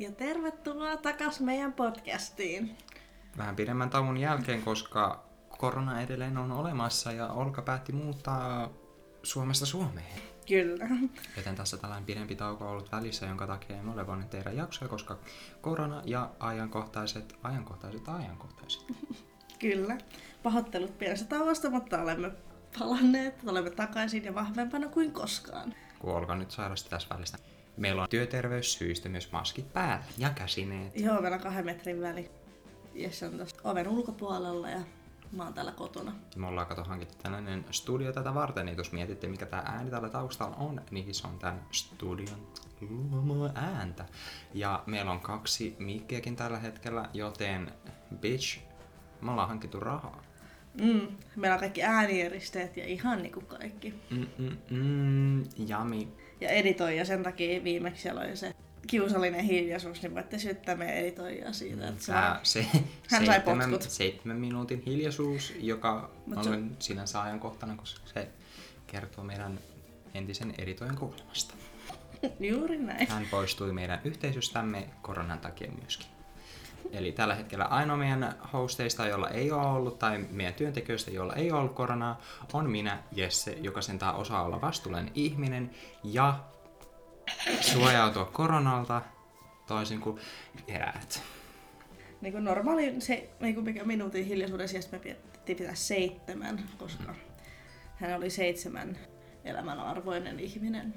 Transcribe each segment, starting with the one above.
Ja tervetuloa takas meidän podcastiin. Vähän pidemmän tauon jälkeen, koska korona edelleen on olemassa ja Olka päätti muuttaa Suomesta Suomeen. Kyllä. Joten tässä tällainen pidempi tauko on ollut välissä, jonka takia emme ole voineet tehdä jaksoja, koska korona ja ajankohtaiset, ajankohtaiset, ajankohtaiset. Kyllä. Pahoittelut pienestä tauosta, mutta olemme palanneet, olemme takaisin ja vahvempana kuin koskaan. Kun Olka nyt sairasti tässä välistä. Meillä on työterveyssyistä myös maskit päällä ja käsineet. Joo, meillä on kahden metrin väli. Jesse on tuossa oven ulkopuolella ja mä oon täällä kotona. Me ollaan kato hankittu tällainen studio tätä varten, niin jos mietitte mikä tämä ääni tällä taustalla on, niin se on tämän studion luomaa ääntä. Ja meillä on kaksi mikkiäkin tällä hetkellä, joten bitch, me ollaan hankittu rahaa. Mm, meillä on kaikki äänieristeet ja ihan niinku kaikki. Mm-mm-mm, yummy. Ja editoija sen takia viimeksi siellä oli se kiusallinen hiljaisuus, niin voitte syyttää meidän editoijaa siitä, että se Tää, se Hän sai seitsemän, potkut. seitsemän minuutin hiljaisuus, joka Mut se- on sinänsä ajankohtainen, koska se kertoo meidän entisen editoijan kuolemasta. juuri näin. Hän poistui meidän yhteisöstämme koronan takia myöskin. Eli tällä hetkellä ainoa meidän hosteista, jolla ei ole ollut, tai meidän työntekijöistä, jolla ei ole ollut koronaa, on minä, Jesse, joka sentään osaa olla vastuullinen ihminen ja suojautua koronalta toisin kuin eräät. Niin kuin normaali, se, niin kuin mikä minuutin hiljaisuuden sijasta me pidettiin pitää seitsemän, koska hän oli seitsemän elämän arvoinen ihminen.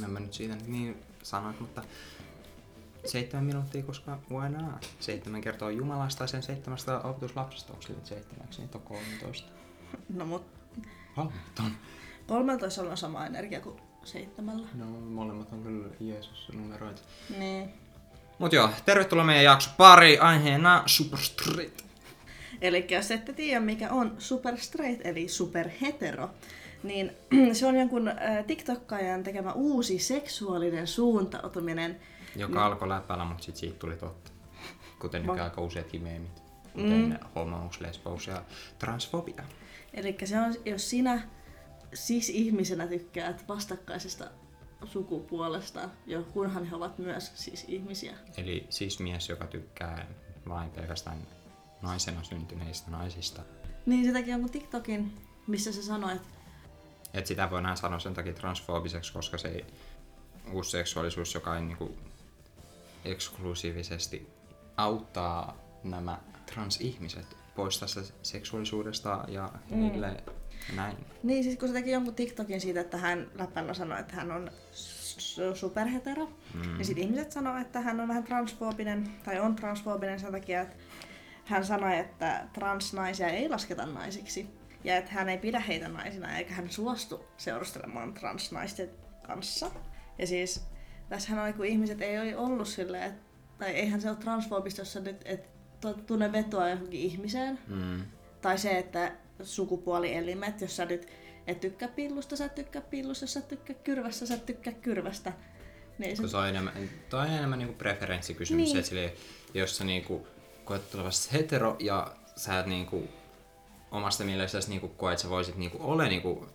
No mä nyt siitä nyt niin sanoin, mutta seitsemän minuuttia, koska why not? Seitsemän kertoo Jumalasta ja sen seitsemästä opetuslapsesta, onko nyt seitsemäksi, niitä on 13. No mut Valmiton. 13 on sama energia kuin seitsemällä. No molemmat on kyllä Jeesus numeroita. Niin. Mut joo, tervetuloa meidän jakso pari aiheena Super Street. Eli jos ette tiedä mikä on super straight eli super hetero, niin se on jonkun äh, TikTokkaajan tekemä uusi seksuaalinen suuntautuminen. Joka alkoi läpällä, mutta sit siitä tuli totta. Kuten Va- nykyään aika useatkin meemit. Kuten mm. homous, lesbous ja transfobia. Eli se on, jos sinä siis ihmisenä tykkäät vastakkaisesta sukupuolesta, jo kunhan he ovat myös siis ihmisiä. Eli siis mies, joka tykkää vain pelkästään naisena syntyneistä naisista. Niin se teki jonkun TikTokin, missä se sanoi, että Et sitä voi näin sanoa sen takia transfobiseksi, koska se ei, uusi seksuaalisuus, joka ei niinku eksklusiivisesti auttaa nämä transihmiset pois tästä seksuaalisuudesta ja niille näin. Niin, siis kun se teki jonkun TikTokin siitä, että hän läppänä sanoi, että hän on su- superhetero, mm. niin sitten ihmiset sanoo, että hän on vähän transfoobinen, tai on transfoobinen sen takia, että hän sanoi, että transnaisia ei lasketa naisiksi, ja että hän ei pidä heitä naisina, eikä hän suostu seurustelemaan transnaisten kanssa. Ja siis, tässähän on, kun ihmiset ei ole ollut silleen, että, tai eihän se ole transfoobista, jos nyt et tunne vetoa johonkin ihmiseen, Mm. tai se, että sukupuolielimet, jos sä nyt et tykkää pillusta, sä tykkää pillusta, jos sä tykkää kyrvästä, sä tykkää kyrvästä. Niin se, se on enemmän, toi on enemmän niinku preferenssikysymys, Niin. että silleen, jos sä niinku koet tulevassa hetero ja sä et niinku omasta mielestäsi niinku koet, että sä voisit niinku olla niinku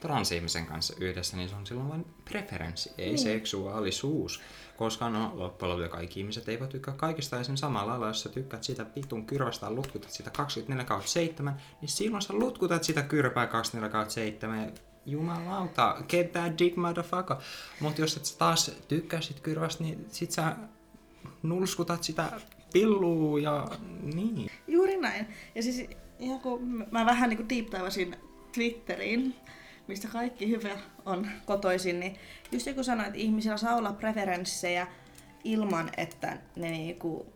transihmisen kanssa yhdessä, niin se on silloin vain preferenssi, ei Niin. seksuaalisuus. Koska no, loppujen lopuksi kaikki ihmiset eivät tykkää kaikista esim. samalla lailla, jos sä tykkäät sitä vitun kyrvästä ja lutkutat sitä 24 kautta 7, niin silloin sä lutkutat sitä kyrpää 24 kautta 7 Jumalauta, get that dick motherfucker. Mut jos et taas tykkää sit kyrvästä, niin sit sä nulskutat sitä pillua ja niin. juuri näin. Ja siis ihan kun mä vähän niin deep Twitteriin, mistä kaikki hyvä on kotoisin, niin just joku sanoi, että ihmisillä saa olla preferenssejä ilman, että ne niinku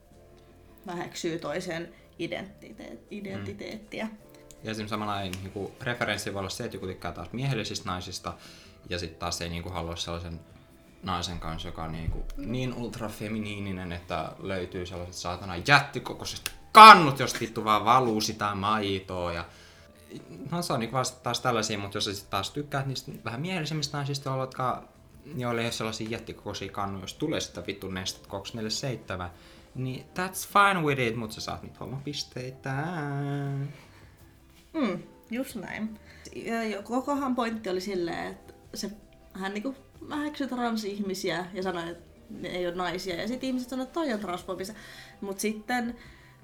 väheksyy toisen identiteet, identiteettiä. Ja esimerkiksi samanlainen niin preferenssi voi olla se, että joku tykkää taas miehellisistä naisista, ja sitten taas ei niin kuin, halua sellaisen naisen kanssa, joka on niin, kuin, niin ultrafeminiininen, että löytyy sellaiset saatana jättikokoiset kannut, jos vittu vaan valuu sitä maitoa. Ja... No se on niin vasta taas tällaisia, mutta jos sä sit taas tykkäät niistä vähän miehellisemmistä naisista, jotka, joilla ei ole sellaisia jättikokoisia kannuja, jos tulee sitä vittu nestet 247, niin that's fine with it, mutta sä saat niitä homopisteitä. Mm, just näin. Ja kokohan pointti oli silleen, että se, hän niinku väheksyi transihmisiä ja sanoi, että ne ei ole naisia. Ja sitten ihmiset sanoo, että toi on transfobista. Mutta sitten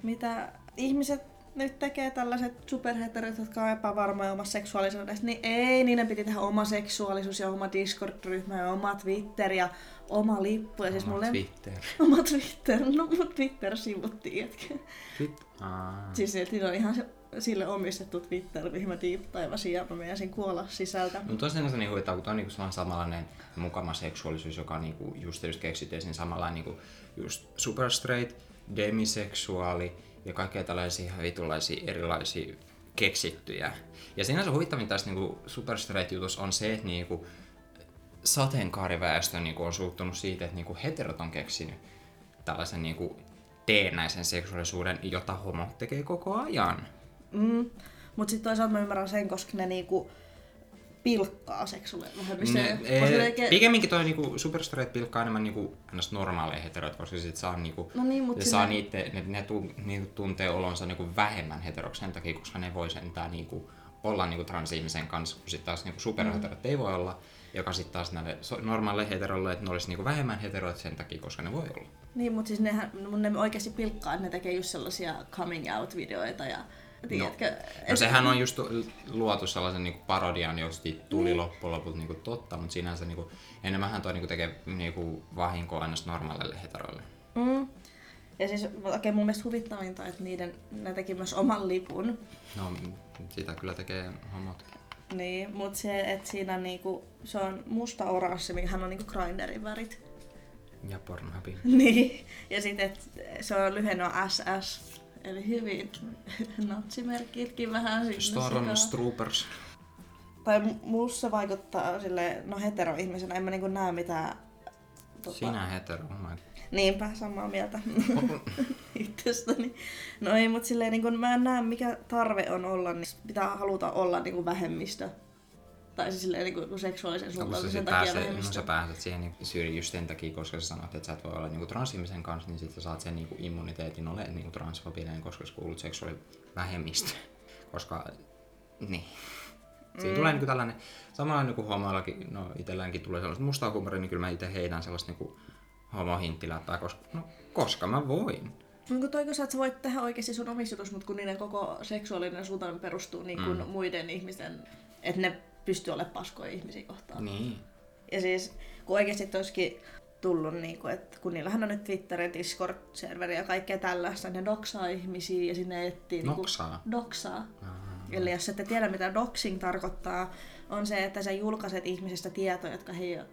mitä ihmiset nyt tekee tällaiset superheterot, jotka on epävarmoja omassa seksuaalisuudesta, niin ei, niiden piti tehdä oma seksuaalisuus ja oma Discord-ryhmä ja oma Twitter ja oma lippu. Ja siis Oma mulle... Twitter. Oma Twitter, no Twitter-sivut, tiedätkö? Twit- Aa. Siis niillä on ihan se, sille omistettu Twitter, mihin mä tiippaivasin ja mä menisin kuolla sisältä. Mutta on sinänsä niin huvittavaa, kun tuo on niinku sellainen samanlainen mukama seksuaalisuus, joka on niinku just, just keksittiin siinä samanlainen niinku just super straight, demiseksuaali ja kaikkea tällaisia ihan vitulaisia erilaisia keksittyjä. Ja sinänsä huvittavin tässä niinku super jutus on se, että niinku sateenkaariväestö niinku on suuttunut siitä, että niinku heterot on keksinyt tällaisen niinku teennäisen seksuaalisuuden, jota homot tekee koko ajan. Mm. Mutta sitten toisaalta mä ymmärrän sen, koska ne niinku pilkkaa seksuaalivähemmistöjä. Ne, Koska ee, ne ke- Pikemminkin toi niinku super straight pilkkaa enemmän niinku normaaleja heteroita, koska sit saa niinku, No niin, mut ne, sinne- saa niitte, ne, ne tu, niinku tuntee olonsa niinku vähemmän heteroksi sen takia, koska ne voi sentään niinku olla niinku transihmisen kanssa, kun sitten taas niinku superheterot ei voi olla, joka sitten taas näille normaaleille heteroille, että ne olisi niinku vähemmän heteroita sen takia, koska ne voi olla. Niin, mutta siis nehän, ne oikeasti pilkkaa, että ne tekee just sellaisia coming out-videoita ja tiedätkö? No sehän on just luotu sellaisen niinku parodian, josta tuli loppujen lopulta niinku totta, mutta sinänsä niinku, enemmänhän toi niinku tekee niinku vahinkoa aina normaaleille heteroille. Mm. Ja siis oikein mun mielestä huvittavinta, että niiden, ne teki myös oman lipun. No, sitä kyllä tekee homotkin. Niin, mutta se, että siinä niinku, se on musta oranssi, mikä hän on niinku grinderin värit. Ja Pornhubin. Niin, ja sitten se on lyhennoa SS, eli hyvin natsimerkitkin vähän sinne sekaan. Stormtroopers. Tai mu- musta vaikuttaa sille, no hetero-ihmisenä, en mä niinku näe mitään... Tota, Sinä hetero, oh my Niinpä, samaa mieltä itsestäni. No ei, mutta silleen niin kun mä en näe mikä tarve on olla, niin pitää haluta olla niin kuin vähemmistö. Tai siis silleen niin kuin seksuaalisen No, sä, suuntautumisen sit takia pääset, no, vähemmistö. sä pääset siihen niin syyriin just sen takia, koska sä sanot, että sä et voi olla niin transihmisen kanssa, niin sit sä saat sen niin immuniteetin ole niin transfobinen, koska sä kuulut seksuaalivähemmistöön. Koska, niin. Siinä mm. tulee niin tällainen, samanlainen kuin homoillakin, no itselläänkin tulee sellaista mustaa huumoria, niin kyllä mä itse heitän sellaista niin homohinttiläppää, koska, no, koska mä voin. Niin kuin toiko sä, että sä voit tehdä oikeasti sun omissa jutuissa, mutta kun niiden koko seksuaalinen suuntaaminen perustuu niin kuin mm. muiden ihmisten, että ne pystyy olemaan paskoja ihmisiä kohtaan. Niin. Ja siis, kun oikeasti olisikin tullut, niin kuin, että kun niillähän on nyt Twitter, Discord-serveri ja kaikkea tällaista, ne doksaa ihmisiä ja sinne etsii... niin kuin- Noksaa? Doksaa. Eli jos ette tiedä, mitä doxing tarkoittaa, on se, että sä julkaiset ihmisestä tietoja, jotka he ei ole,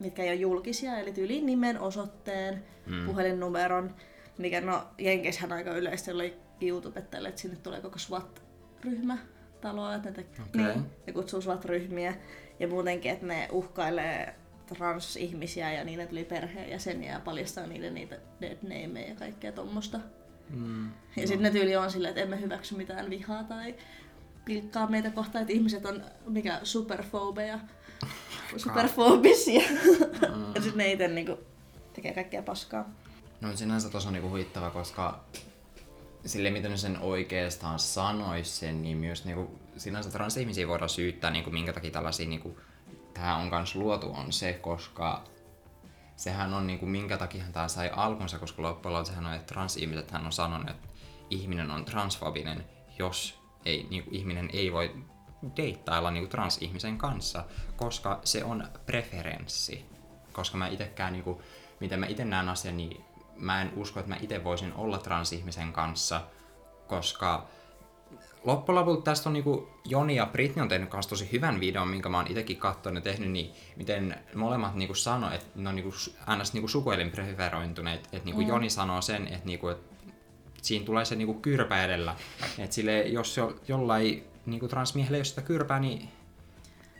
mitkä ei ole julkisia, eli tyyliin nimen, osoitteen, mm. puhelinnumeron, mikä no Jenkeissähän aika yleistä oli YouTubettajille, että sinne tulee koko SWAT-ryhmä taloa, että ne, te- Okei. niin, ne kutsuu SWAT-ryhmiä ja muutenkin, että ne uhkailee transihmisiä ja niiden tuli perheenjäseniä ja paljastaa niiden niitä dead nameja ja kaikkea tommosta. Mm. Ja sitten ne tyyli on silleen, että emme hyväksy mitään vihaa tai pilkkaa meitä kohtaan, että ihmiset on mikä superfobeja, superfobisia. ja sitten ne itse niinku tekee kaikkea paskaa. No sinänsä tos on niinku huittava, koska sille miten sen oikeastaan sanois sen, niin myös niinku, sinänsä transihmisiä voidaan syyttää, niinku, minkä takia tällaisia niinku, tähän on kans luotu, on se, koska sehän on niinku, minkä takia tämä sai alkunsa, koska loppujen lopuksi sehän on, että transihmiset hän on sanonut, että ihminen on transfobinen, jos ei, niinku, ihminen ei voi deittailla niinku, transihmisen kanssa, koska se on preferenssi. Koska mä itekään, niinku, miten mä itse näen asian, niin mä en usko, että mä itse voisin olla transihmisen kanssa, koska loppujen lopulta tästä on niinku Joni ja Britney on tehnyt kanssa tosi hyvän videon, minkä mä oon itekin katsonut ja tehnyt, niin miten molemmat niinku sanoo, että ne on niinku, ns. Niinku sukuelin preferointuneet. Että niinku mm. Joni sanoo sen, että niinku, et siinä tulee se niinku kyrpä edellä. Että sille, jos jo, jollain niinku transmiehellä ei ole sitä kyrpää, niin,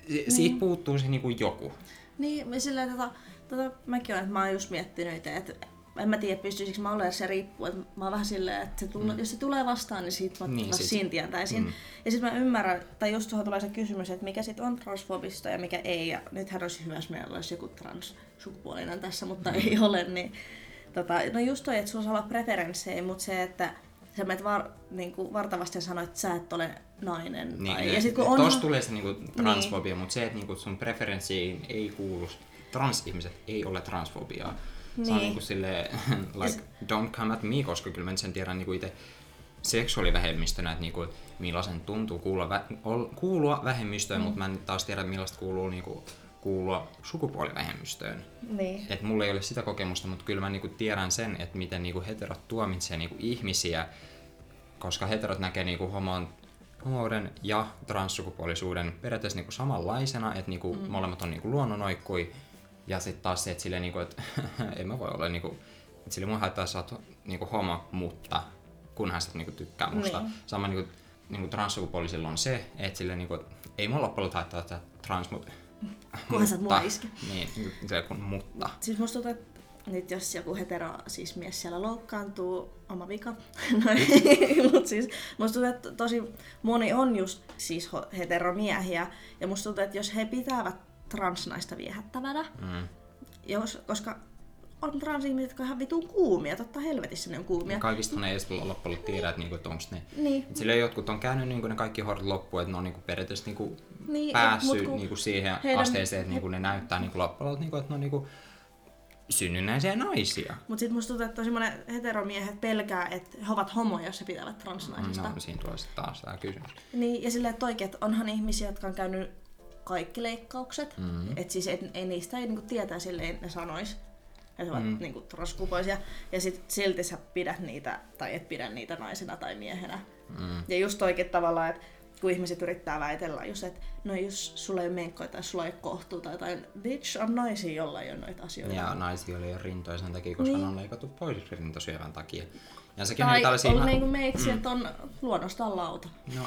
niin. siitä puuttuu se niinku joku. Niin, silleen, tota, tota, mäkin olen, että mä oon just miettinyt itse, että en mä tiedä, pystyisikö mä olemaan se riippuu, että mä oon vähän silleen, että se tulla, mm. jos se tulee vastaan, niin siitä mä Niin, niin, sit- siinä tietäisin. Mm. Ja sitten mä ymmärrän, tai just tuohon tulee se kysymys, että mikä sitten on transfobista ja mikä ei. Ja nythän olisi hyvä, jos meillä olisi joku transsukupuolinen tässä, mutta mm. ei ole, niin tota, no just toi, että sulla saa olla preferenssejä, mutta se, että sä menet var, niin kuin vartavasti ja sanoit, että sä et ole nainen. Niin, tai, ne, ja sit kun on... Tuossa tulee se niinku transfobia, niin. mutta se, että niinku sun preferenssiin ei kuulu, transihmiset ei ole transfobiaa. Se on Niin. niinku silleen, like, don't come at me, koska kyllä mä sen tiedän niinku itse seksuaalivähemmistönä, että niinku, millaisen tuntuu kuulua, vä- ol, kuulua vähemmistöön, mm. mutta mä en taas tiedä, millaista kuuluu niinku, kuulua sukupuolivähemmistöön. Niin. Et mulla ei ole sitä kokemusta, mutta kyllä mä niinku tiedän sen, että miten niinku heterot tuomitsee niinku ihmisiä, koska heterot näkee niinku homon, homouden ja transsukupuolisuuden periaatteessa niinku samanlaisena, että niinku mm. molemmat on niinku luonnonoikkui, ja sitten taas se, että sille niinku, että en mä voi olla niinku, että sille mua haittaa, että sä oot niinku homo, mutta kunhan sä niinku tykkää musta. Niin. Sama niinku, niinku transsukupuolisilla on se, että sille niinku, ei mulla loppujen haittaa, että trans, mutta Kunhan sä mua iske. Niin, se kun mutta. Siis musta tuntuu, että nyt jos joku hetero siis mies siellä loukkaantuu, oma vika. No, mut siis musta tuntuu, että tosi moni on just siis heteromiehiä. Ja musta tuntuu, että jos he pitävät transnaista viehättävänä, Mm. jos, koska on transihmiset, jotka on ihan vitun kuumia, totta helvetissä ne on kuumia. Kaikista ne ei edes loppujen lopuksi tiedä, että, niinku, että onko ne... Niin, Et Sillä jotkut on käynyt niinku, ne kaikki hoidot loppuun, että ne on niinku, periaatteessa niinku, Niin, et päässyt kun niinku, siihen heidän- asteeseen, että niinku, ne näyttää niinku, loppujen lopuksi, niinku, että ne on niinku, synnynnäisiä naisia. Mut sit musta tuntuu, että tosi monet heteromiehet pelkää, että he ovat homoja, jos he pitävät transnaisista. No, siinä tulee sitten taas tämä kysymys. Niin, ja silleen, että oikein, että onhan ihmisiä, jotka on käynyt kaikki leikkaukset. Mm. Että siis et, ei niistä ei niinku tietää silleen ne sanois. Että he ovat Mm. niinku transkupoisia. Ja sit silti sä pidät niitä, tai et pidä niitä naisena tai miehenä. Mm. Ja just oikein tavallaan, että kun ihmiset yrittää väitellä just, että no jos sulla ei ole menkkoja tai sulla ei ole kohtua tai jotain, bitch on naisia, jolla ei ole noita asioita. Ja naisilla ei ole rintoja sen takia, koska Niin. ne on leikattu pois rintosyövän takia. Ja sekin on tai tällaisia... on niinku meiksi, mm. että on luonnostaan lauta. No,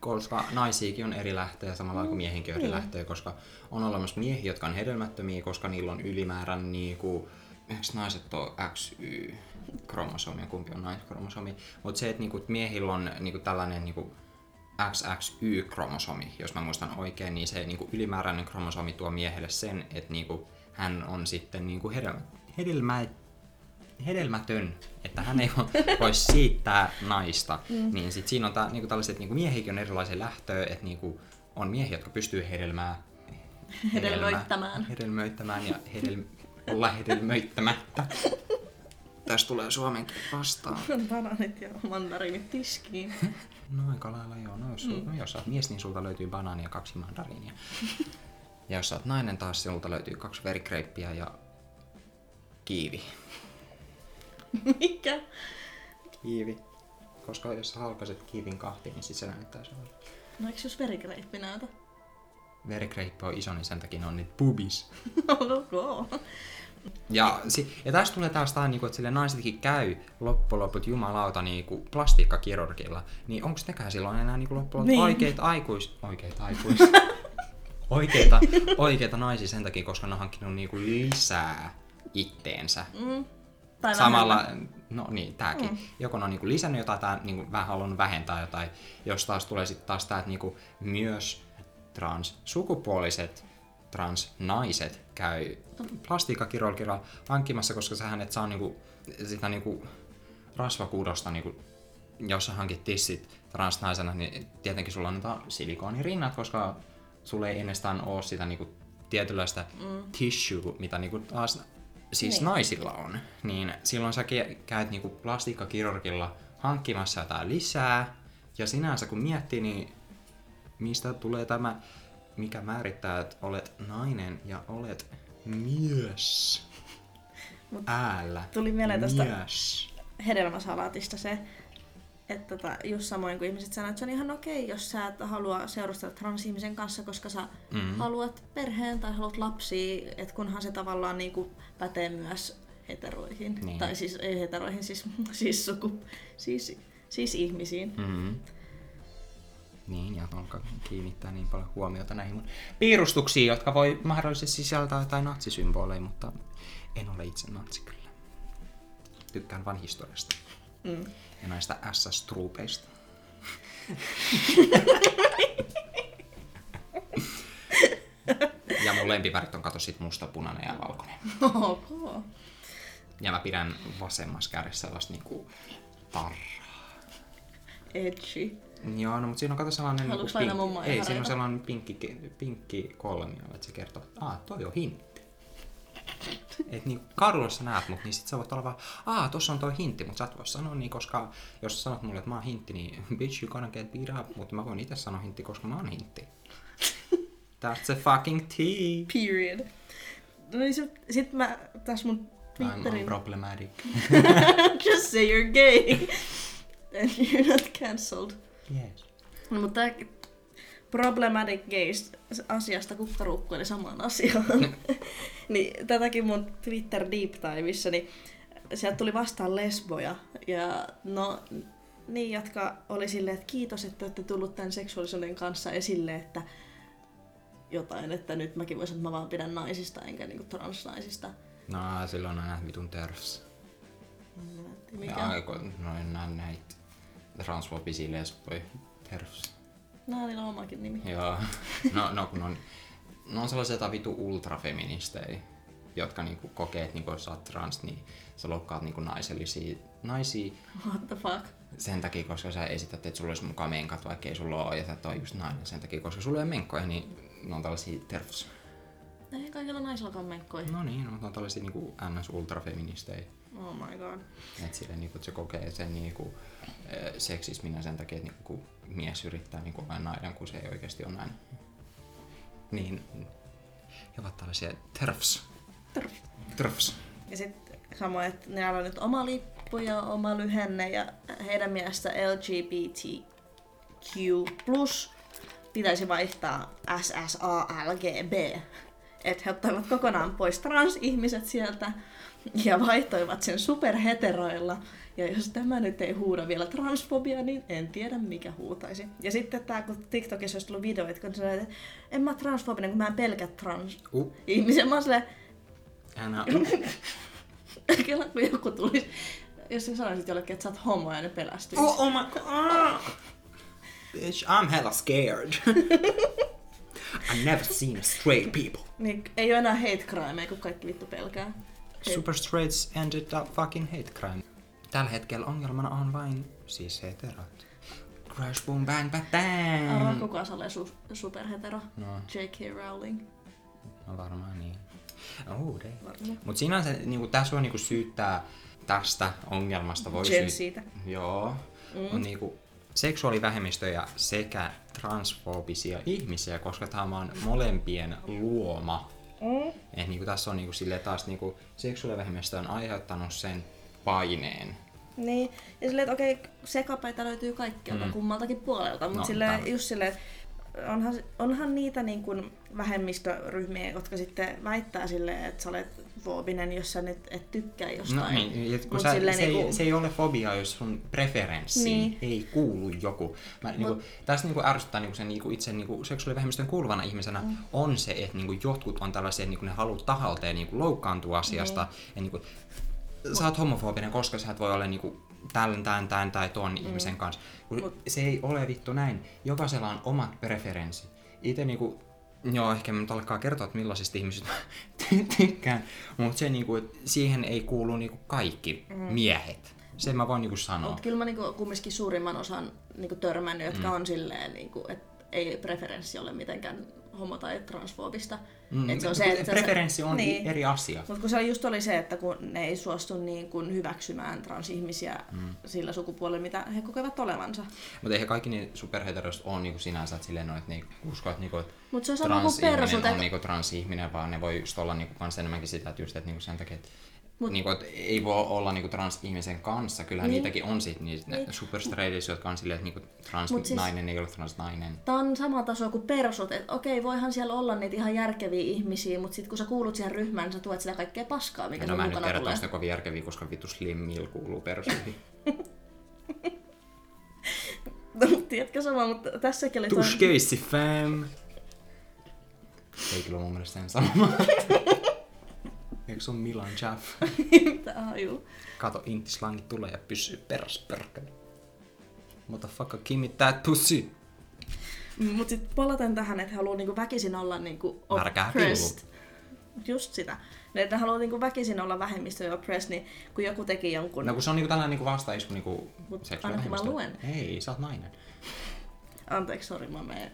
koska naisiakin on eri lähteä samalla lailla kuin miehinkin on eri Niin. lähteä, koska on olemassa miehiä, jotka on hedelmättömiä, koska niillä on ylimäärän niinku, eikö naiset on XY kromosomi, kumpi on naiskromosomi, mutta se, että niinku, miehillä on niinku, tällainen niinku, XXY-kromosomi, jos mä muistan oikein, niin se niinku, ylimääräinen kromosomi tuo miehelle sen, että niinku, hän on sitten niinku, hedelmä, hedelmä, hedelmätön, että hän ei vo- voi siittää naista, mm. niin sit siinä on tää, niinku tällaiset niinku miehikin on erilaisia lähtöjä, että niinku on miehiä, jotka pystyy hedelmää Hedelmöittämään. hedelmöittämään ja hedel, olla hedelmöittämättä. Tästä tulee suomenkin vastaan. Banaanit ja mandariinit tiskiin. No aika lailla joo. No jos, mm. no, jos oot mies, niin sulta löytyy banaania ja kaksi mandariinia. ja jos oot nainen taas, sulta löytyy kaksi verikreippiä ja kiivi. Mikä? Kiivi. Koska jos sä halkaset kiivin kahtiin, niin sit se näyttää sellaiselta. No eikö jos verikreippi näytä? Verikreippi on iso, niin sen takia ne on niitä boobies. ok. Ja, si- ja tästä tulee taas tää, niinku, että sille naisetkin käy loppujen loput jumalauta niinku, plastiikkakirurgilla, niin onko nekään silloin enää niinku, loppujen Niin. niin. oikeita aikuis... Oikeita aikuis... oikeita, oikeita naisia sen takia, koska ne on hankkinut niinku, lisää itteensä. Mm. Tai Samalla, vähemmän. no niin, tääkin. Mm. Joko ne on niinku lisännyt jotain tai niinku vähän halunnut vähentää jotain. Jos taas tulee sitten taas tää, että niinku myös transsukupuoliset transnaiset käy plastiikkakirurgilla hankkimassa, koska sähän et saa niinku, sitä niinku rasvakudosta, niinku, jos sä hankit tissit transnaisena, niin tietenkin sulla on silikoonirinnat, koska sulla ei ennestään ole sitä niinku tietynlaista mm. tissue, mitä niinku taas siis Niin. naisilla on. Niin silloin sä käyt niinku plastiikkakirurgilla hankkimassa jotain lisää, ja sinänsä kun miettii, niin mistä tulee tämä, mikä määrittää, että olet nainen ja olet mies. Mut Äällä. tuli mieleen tästä- Mies. hedelmäsalaatista se, että tota, just samoin kuin ihmiset sanoo, että se on ihan okei, jos sä et halua seurustella transihmisen kanssa, koska sä Mm. mm. haluat perheen tai haluat lapsia, että kunhan se tavallaan niinku pätee myös heteroihin. Niin. Tai siis ei heteroihin, siis, siis suku, siis, siis ihmisiin. Mm-hmm. Niin, ja alkaa kiinnittää niin paljon huomiota näihin mun piirustuksiin, jotka voi mahdollisesti sisältää jotain natsisymboleja, mutta en ole itse natsi kyllä. Tykkään vain historiasta Mm. ja näistä SS-truupeista. ja mun lempivärit on kato sit musta, punainen ja valkoinen. Ok. Ja mä pidän vasemmassa kädessä sellaista niinku tarraa. Edgy. Joo, no mutta siinä on kato sellainen... Haluatko niinku mummoja Ei, siinä on sellainen pinkki, pinkki kolmio, että se kertoo, että ah, toi on hintti. Et niin kadulla näet mut, niin sit sä voit olla vaan, aa, tossa on toi hintti, mutta sä et voi sanoa niin, koska jos sä sanot mulle, että mä oon hintti, niin bitch, you gonna get beat up, mutta mä voin itse sanoa hintti, koska mä oon hintti. That's the fucking tea. Period. No niin sit, sit mä tässä mun I'm, I'm Twitterin... problematic. Just say you're gay. And you're not cancelled. Yes. No, mutta problematic gays asiasta kukkaruukkuili samaan asiaan. niin tätäkin mun Twitter deep diveissa, niin sieltä tuli vastaan lesboja. Ja no, niin, jotka oli silleen, että kiitos, että olette tullut tämän seksuaalisuuden kanssa esille, että jotain, että nyt mäkin voisin, että mä vaan pidän naisista enkä niinku transnaisista. No, silloin on näitä vitun terfs. Mikä? Ja kun noin nää näitä transfobisia lesboja. Terfs. Nää on omakin nimi. Joo. No, no kun on, ne on sellaisia jotain vitu ultrafeministejä, jotka niinku kokee, että niinku, jos sä oot trans, niin sä loukkaat niinku naisellisia naisia What the fuck? sen takia, koska sä esität, että sulla olisi mukaan menkat, vaikka ei sulla ole, ja sä ole just nainen sen takia, koska sulla ei ole menkkoja, niin ne on tällaisia terfs. Ei kaikilla naisillakaan menkkoja. No niin, mutta ne on tällaisia niinku ns-ultrafeministejä. Oh my god. Että silleen, niinku, että se kokee sen niinku, seksisminä sen takia, että niinku, kun mies yrittää niinku, olla nainen, kun se ei oikeasti ole näin. Niin he ovat tällaisia terfs. Terf. Terfs. Ja sitten samoin, että ne on nyt oma lippu ja oma lyhenne ja heidän mielestä LGBTQ plus pitäisi vaihtaa SSALGB. Että he ottavat kokonaan pois transihmiset sieltä ja vaihtoivat sen superheteroilla. Ja jos tämä nyt ei huuda vielä transfobia, niin en tiedä mikä huutaisi. Ja sitten tämä, kun TikTokissa olisi tullut videoita, kun se että en mä transfobinen, kun mä en pelkää trans Uh, ihmisiä. Mä oon silleen, älä, Kela, kun joku tulisi, jos sä sanoisit jollekin, että sä oot homo ja ne pelästyisi. oh, oh my god! Bitch, I'm hella scared. I've never seen a straight people. Niin ei ole enää hate crime, kun kaikki vittu pelkää. Hate- Super straights ended up fucking hate crime. Tällä hetkellä ongelmana on vain siis heterot. Crash boom bang bang Arvaa, bang. kuka osaa olla su- superhetero? No, J.K. Rowling. no varmaan niin. Oh, dei. Varmaan. Mut sinänsä niinku, tässä voi niinku syyttää tästä ongelmasta. Voi Gen syy- siitä. Joo. Mm. On niinku seksuaalivähemmistöjä sekä transfobisia ihmisiä, koska tämä on molempien luoma. Mm. Et niinku tässä on niinku silleen taas niinku seksuaalivähemmistö on aiheuttanut sen paineen. Niin, ja silleen, että okei, sekapäitä löytyy kaikkialta, Mm. mm. kummaltakin puolelta, mutta No, silleen, tää- just silleen, että onhan, onhan niitä niin kuin vähemmistöryhmiä, jotka sitten väittää silleen, että sä olet foobinen, jos sä nyt et tykkää jostain. No niin, et kun Mut sä, se, niinku- ei, se ei ole fobia, jos sun preferenssiin Niin. ei kuulu joku. Mä, niinku, tässä niinku ärsyttää niinku sen niinku itse niinku seksuaalivähemmistön kuuluvana ihmisenä mm. on se, että niinku jotkut on tällaisia, että niinku ne haluaa tahalta ja niinku loukkaantua asiasta. Niin. Ja niinku, sä oot homofobinen, koska sä et voi olla niinku tämän, tämän, tämän tai ton mm. ihmisen kanssa. Kun Mut- se ei ole vittu näin. Jokaisella on omat preferenssi. Itse niinku, joo, ehkä mä nyt alkaa kertoa, että millaisista ihmisistä mä ty- tykkään, mutta se niinku, siihen ei kuulu niinku kaikki mm. miehet. Se mä voin niinku sanoa. Mutta kyllä mä niinku kumminkin suurimman osan niinku törmännyt, jotka Mm. on silleen, niinku, että ei preferenssi ole mitenkään homo- tai transfoobista. Mm, Et se on se, että preferenssi on niin. eri asia. Mutta kun se just oli se, että kun ne ei suostu niin kun hyväksymään transihmisiä mm. sillä sukupuolella, mitä he kokevat olevansa. Mutta eihän kaikki niin superheteroista ole niinku sinänsä, että silleen on, että ne ei usko, että, niinku, että Mutta se on sama kuin transihminen persut. on että- niinku transihminen, vaan ne voi just olla niinku kans enemmänkin sitä, että just että niinku sen takia, että Mut- niinku, että ei voi olla niinku transihmisen kanssa. Kyllähän Niin. niitäkin on sit niitä Niin. superstreideissä, jotka on silleen, että niinku Mut siis- transnainen ei ole transnainen. Tämä on sama taso kuin persut, että okei, voihan siellä olla niitä ihan järkeviä ihmisiä, mutta sitten kun sä kuulut siihen ryhmään, niin sä tuot sitä kaikkea paskaa, mikä No sun mä en mukana tiedä, tulee. että kovin järkeviä, koska vittu Slim Mill kuuluu persuihin. No, tiedätkö sama, mutta tässäkin oli toi... Tush keissi fam! Ei kyllä mun mielestä sen sanoma. Eikö sun Milan Jaff? Mitä haju? Kato, intislangit tulee ja pysyy peräs perkele. Motherfucker, give me that pussy. Mut sit palaten tähän, että haluaa niinku väkisin olla niinku oppressed. Just sitä. Ne, Että haluaa niinku väkisin olla vähemmistö ja oppressed, niin kun joku teki jonkun... No kun se on niinku tällainen niinku vastaisku niinku Mut seksuaalivähemmistöön. ainakin mä Ei, sä oot nainen. Anteeksi, sori, mä menen,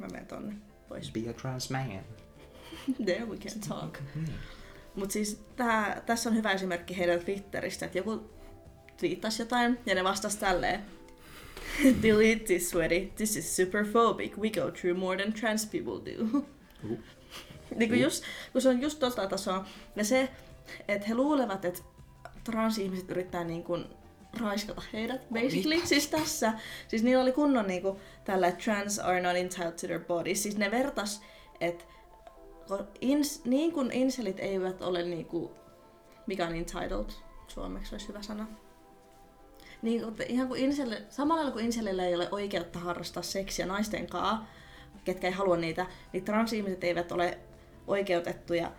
mä menen tonne pois. Be a trans man. There we can talk. Mm. Mutta siis tää, tässä on hyvä esimerkki heidän Twitteristä, että joku twiittasi jotain ja ne vastasi tälleen. Delete this sweaty. This is super phobic. We go through more than trans people do. Uh. niin kun, just, kun se on just tota tasoa. Ja se, että he luulevat, että transihmiset yrittää niin kuin raiskata heidät, basically. Mitä? Siis tässä. Siis niillä oli kunnon niinku tällä trans are not entitled to their bodies. Siis ne vertas, että ins, niin kuin inselit eivät ole niinku, mikä on entitled, suomeksi olisi hyvä sana. Niin, kuin, ihan kuin inselle, samalla lailla kuin inselillä ei ole oikeutta harrastaa seksiä naisten kanssa, ketkä ei halua niitä, niin transihmiset eivät ole oikeutettuja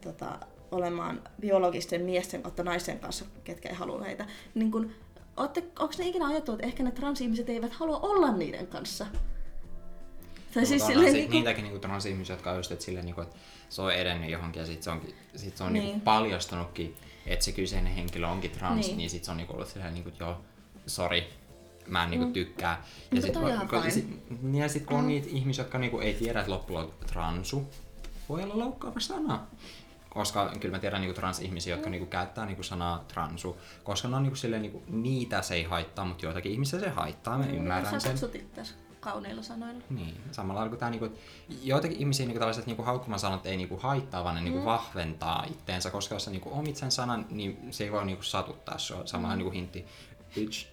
tota, olemaan biologisten miesten kautta naisten kanssa, ketkä ei halua heitä. Niin kun, onko ne ikinä ajatellut, että ehkä ne transihmiset eivät halua olla niiden kanssa? Tai siis silleen onhan niinku... sit niitäkin niinku transihmisiä, jotka on just, että, silleen, niinku, että se on edennyt johonkin ja sitten se, onkin, sit se on niin. Niin. niinku paljastunutkin, että se kyseinen henkilö onkin trans, niin, Niin. niin sitten se on niinku ollut silleen, niinku, että joo, sori, mä en niinku Mm. tykkää. Ja Mutta sit, toi on ihan kun, fine. sit, ja sit kun on Mm. niitä ihmisiä, jotka niinku ei tiedä, että loppujen lopuksi transu voi olla loukkaava sana. Koska kyllä mä tiedän niinku transihmisiä, jotka niinku käyttää niinku sanaa transu, koska ne on niinku silleen, niinku, niitä se ei haittaa, mutta joitakin ihmisiä se haittaa, mä ymmärrän Sä sen. itseäsi kauniilla sanoilla. Niin, samalla lailla kuin tää, niinku, joitakin ihmisiä niinku, tällaiset niinku, haukkumasanat ei niinku, haittaa, vaan ne niinku, Mm. vahventaa itteensä, koska jos sä niinku, omit sen sanan, niin se ei voi niinku, satuttaa sua. Samalla Mm. niinku, hintti, bitch.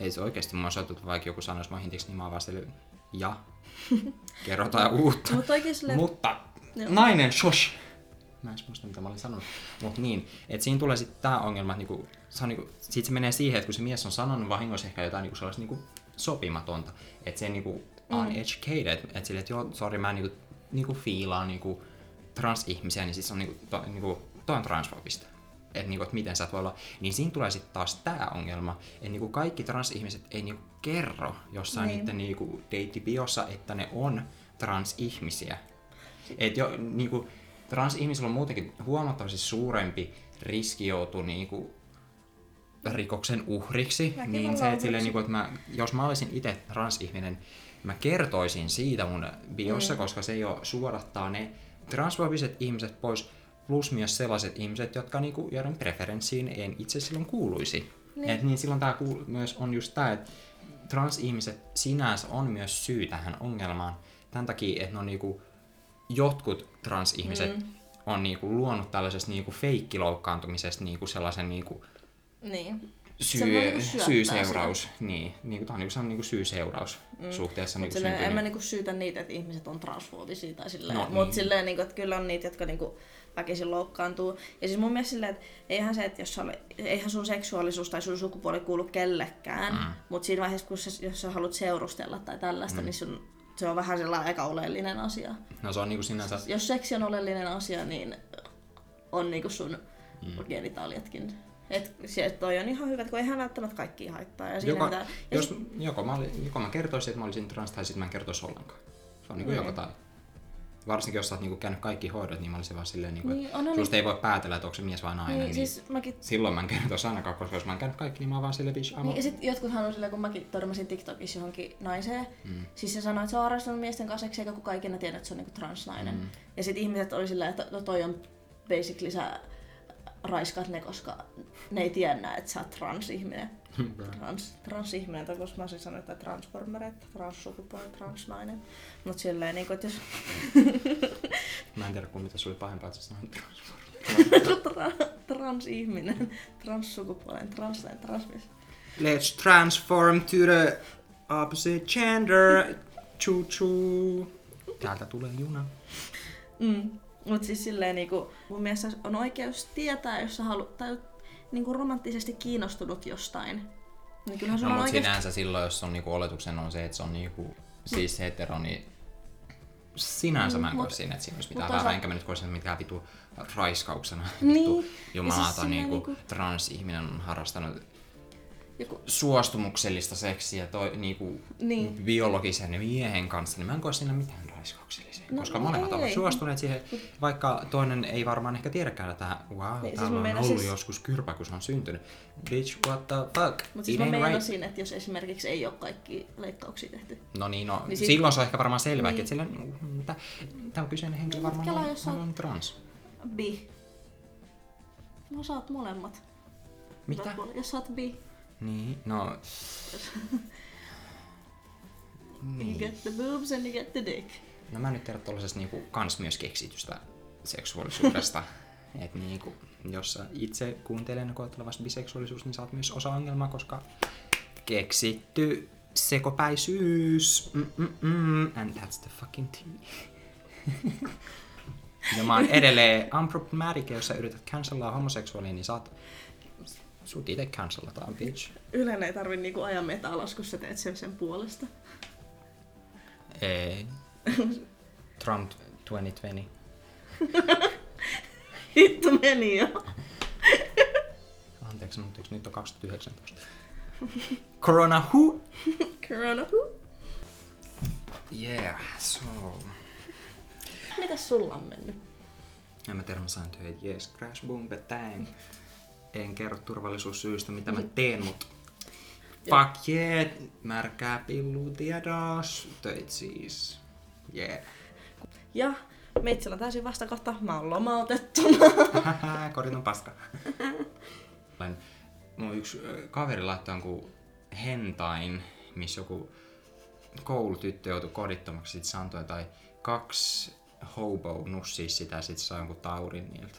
Ei se oikeesti mua satuttaa, vaikka joku sanoisi mua hintiksi, niin mä oon vaan ja, kerro jotain uutta. Mutta silleen... Mutta Joo. nainen, shush! Mä en muista, mitä mä olin sanonut. Mut niin, että siinä tulee sitten tää ongelma, että niinku, se on niinku, sit se menee siihen, että kun se mies on sanonut vahingossa ehkä jotain niinku sellaista niinku sopimatonta, että se niinku Mm. uneducated, että silleen, että joo, sorry, mä niinku, niinku fiilaan niinku transihmisiä, niin siis on niinku, to, niinku, toi on transfobista. Että niinku, et miten sä et voi olla. Niin siinä tulee sitten taas tää ongelma, että niinku kaikki transihmiset ei niinku kerro jossain Niin. niiden niinku deittibiossa, että ne on transihmisiä. Et jo, niinku, transihmisillä on muutenkin huomattavasti suurempi riski joutua niinku, rikoksen uhriksi, Väkivallan niin se, että, silleen, niinku, että mä, jos mä olisin itse transihminen, mä kertoisin siitä mun biossa, Mm. koska se jo suodattaa ne transfobiset ihmiset pois, plus myös sellaiset ihmiset, jotka niinku, joiden preferenssiin en itse silloin kuuluisi. Niin. Niin. Et niin silloin tää kuul- myös on just tää, että transihmiset sinänsä on myös syy tähän ongelmaan. Tämän takia, että ne on niinku, jotkut transihmiset mm. on niinku luonut tällaisesta niinku feikkiloukkaantumisesta niinku sellaisen niinku Niin. syy, niinku syy-seuraus. Niin, niinku, tää on niinku, se on niinku syy-seuraus mm. suhteessa niinku silleen, en mä niinku syytä niitä, että ihmiset on transfobisia tai silleen. No No, Mut niin. silleen, niinku, että kyllä on niitä, jotka niinku väkisin loukkaantuu. Ja siis mun mielestä silleen, että eihän se, että jos sä, ole- eihän sun seksuaalisuus tai sun sukupuoli kuulu kellekään. Mm. Mm. Mutta siinä vaiheessa, kun sä, jos sä haluat seurustella tai tällaista, mm. niin sun, se on vähän sellainen aika oleellinen asia. No se on niinku sinänsä... Jos seksi on oleellinen asia, niin on niinku sun mm. genitaaliatkin. Et se, toi on ihan hyvä, kun eihän välttämättä kaikki haittaa. Ja siinä Joko, mitä, ja jos, sit- joko, mä olin, joko mä kertoisin, että mä olisin trans, tai sitten mä en kertoisi ollenkaan. Se on Niin. joko tai. Varsinkin jos sä oot niinku käynyt kaikki hoidot, niin mä olisin vaan silleen, niinku, Niin, että susta ei voi päätellä, että onko se mies vai nainen. niin, Niin, siis mäkin Silloin mä en kertoisi ainakaan, koska jos mä en käynyt kaikki, niin mä oon vaan silleen, bitch, Niin, ja sit jotkuthan on silleen, kun mäkin törmäsin TikTokissa johonkin naiseen, mm. siis se sanoi, että se on harrastanut miesten kanssa seksiä, eikä kukaan ikinä tiedä, että se on niinku transnainen. Mm. Ja sit ihmiset oli silleen, että no toi on basically sä raiskat ne, koska ne ei tiedä, että sä oot transihminen. Trans, transihminen, tai koska mä olisin sanonut, että transformereita, transsukupuoli, transnainen. Mut silleen, niin että jos Mä en tiedä, kun mitä sulla oli pahempaa, että sä sanoit trans. tra- transihminen, transsukupuolen, transnainen, transmies. Let's transform to the opposite gender. Choo choo. Täältä tulee juna. Mm. Mut siis silleen niinku, mun mielestä on oikeus tietää, jos sä haluat, tai niinku romanttisesti kiinnostunut jostain. Niin kyllähän No sulla on mut oikeus... sinänsä silloin, jos on niinku oletuksen on se, että se on niinku siis hetero, niin sinänsä mä en Mm, koe siinä, että siinä olisi mitään väärää, enkä mä nyt koe siinä mitään vitu raiskauksena. Niin. Vittu, Ja jumalata, siis niinku, niinku- transihminen on harrastanut Joku, suostumuksellista seksiä toi, niinku, Niin. biologisen miehen kanssa, niin mä en koe siinä mitään raiskauksellisia. No, koska molemmat ovat suostuneet siihen, vaikka toinen ei varmaan ehkä tiedäkään, että wow, Niin, siis täällä mä on meinasin- ollut joskus kyrpä, kun se on syntynyt. Bitch, what the fuck? Mut siis It mä ain't right. meinasin, että jos esimerkiksi ei ole kaikki leikkauksia tehty. No niin, no, Niin sit- silloin se on ehkä varmaan selvää, Niin. että sillä, tämä kyseinen henkilö varmaan Kela, on, on- on trans. Bi. No sä oot molemmat. Mitä? Jos sä oot bi, Niin, no... you Niin. get the boobs and you get the dick. No mä nyt tiedä tollasesta niinku kans myös keksitystä seksuaalisuudesta. Et niinku, jos sä itse kuuntelen koettelevasta biseksuaalisuus, niin sä oot myös osa ongelmaa, koska keksitty sekopäisyys. Mm-mm-mm. And that's the fucking tea. ja mä oon edelleen unproblematic, jos sä yrität cancellaa homoseksuaalia, niin sä oot sut itse cancellataan, bitch. Ylen ei tarvi niinku ajaa meitä alas, kun sä teet sen sen puolesta. Ei. Trump 2020. Hitto meni jo. Anteeksi, mutta nyt on 2019? Corona who? Corona. Huh. Yeah, so... Mitäs sulla on mennyt? En mä tiedä, mä sain töitä. Yes, crash, boom, bang. En kerro turvallisuussyistä, mitä mä teen, mut... Fuck yeah, märkää pillu tiedos. Töit siis. Yeah. Ja meitsellä täysin vastakohta. Mä oon lomautettuna. Kodit on paska. Mun yksi kaveri laittoi jonkun hentain, missä joku koulutyttö joutui kodittomaksi. Sitten se antoi tai kaksi hobo nussia sitä sitten sai jonkun taurin niiltä.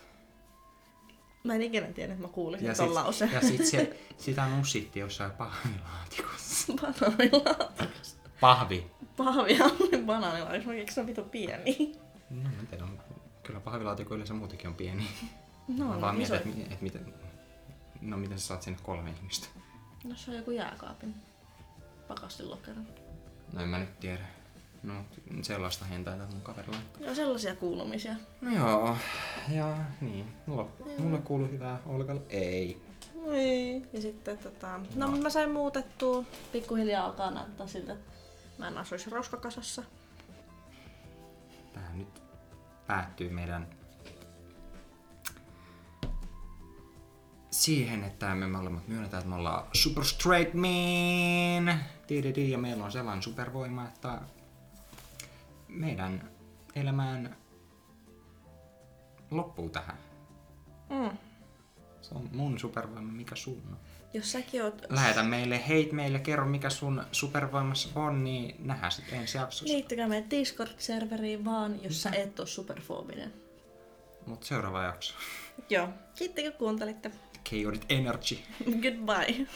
Mä en ikinä tiedä, että mä kuulisin Ja ton lauseen. ja sit se, sitä nussitti jossain pahvilaatikossa. Banaanilla. Pahvi. Pahvia on banaanilla, jos mä keksin vitu pieni. No en tiedä, kyllä pahvilaatikko yleensä muutenkin on pieni. No, Mä vaan mietin, että et miten, no miten sä saat sinne kolme ihmistä. No se on joku jääkaapin pakastilokero. No en mä nyt tiedä. No sellaista hentäitä mun kaverilla. Joo, sellaisia kuulumisia. No joo, ja niin. Mulla, mulle kuuluu hyvää, Olgalle ei. Ei. Ja sitten tota... No, no. mä sain muutettua. Pikkuhiljaa alkaa näyttää siltä, että mä en asuisi roskakasassa. Tähän nyt päättyy meidän siihen, että me molemmat myönnetään, että me ollaan super straight. Tididi, ja meillä on sellainen supervoima, että meidän elämään loppuu tähän. Mm. Se on mun supervoima, mikä sun on. Jos säkin oot... Lähetä meille, heit meille, kerro mikä sun supervoimassa on, niin nähdään sitten ensi jaksossa. Liittykää meidän Discord-serveriin vaan, jos sä et oo superfoobinen. Mut seuraava jakso. Joo. Kiitti kun kuuntelitte. Chaotic Energy. Goodbye.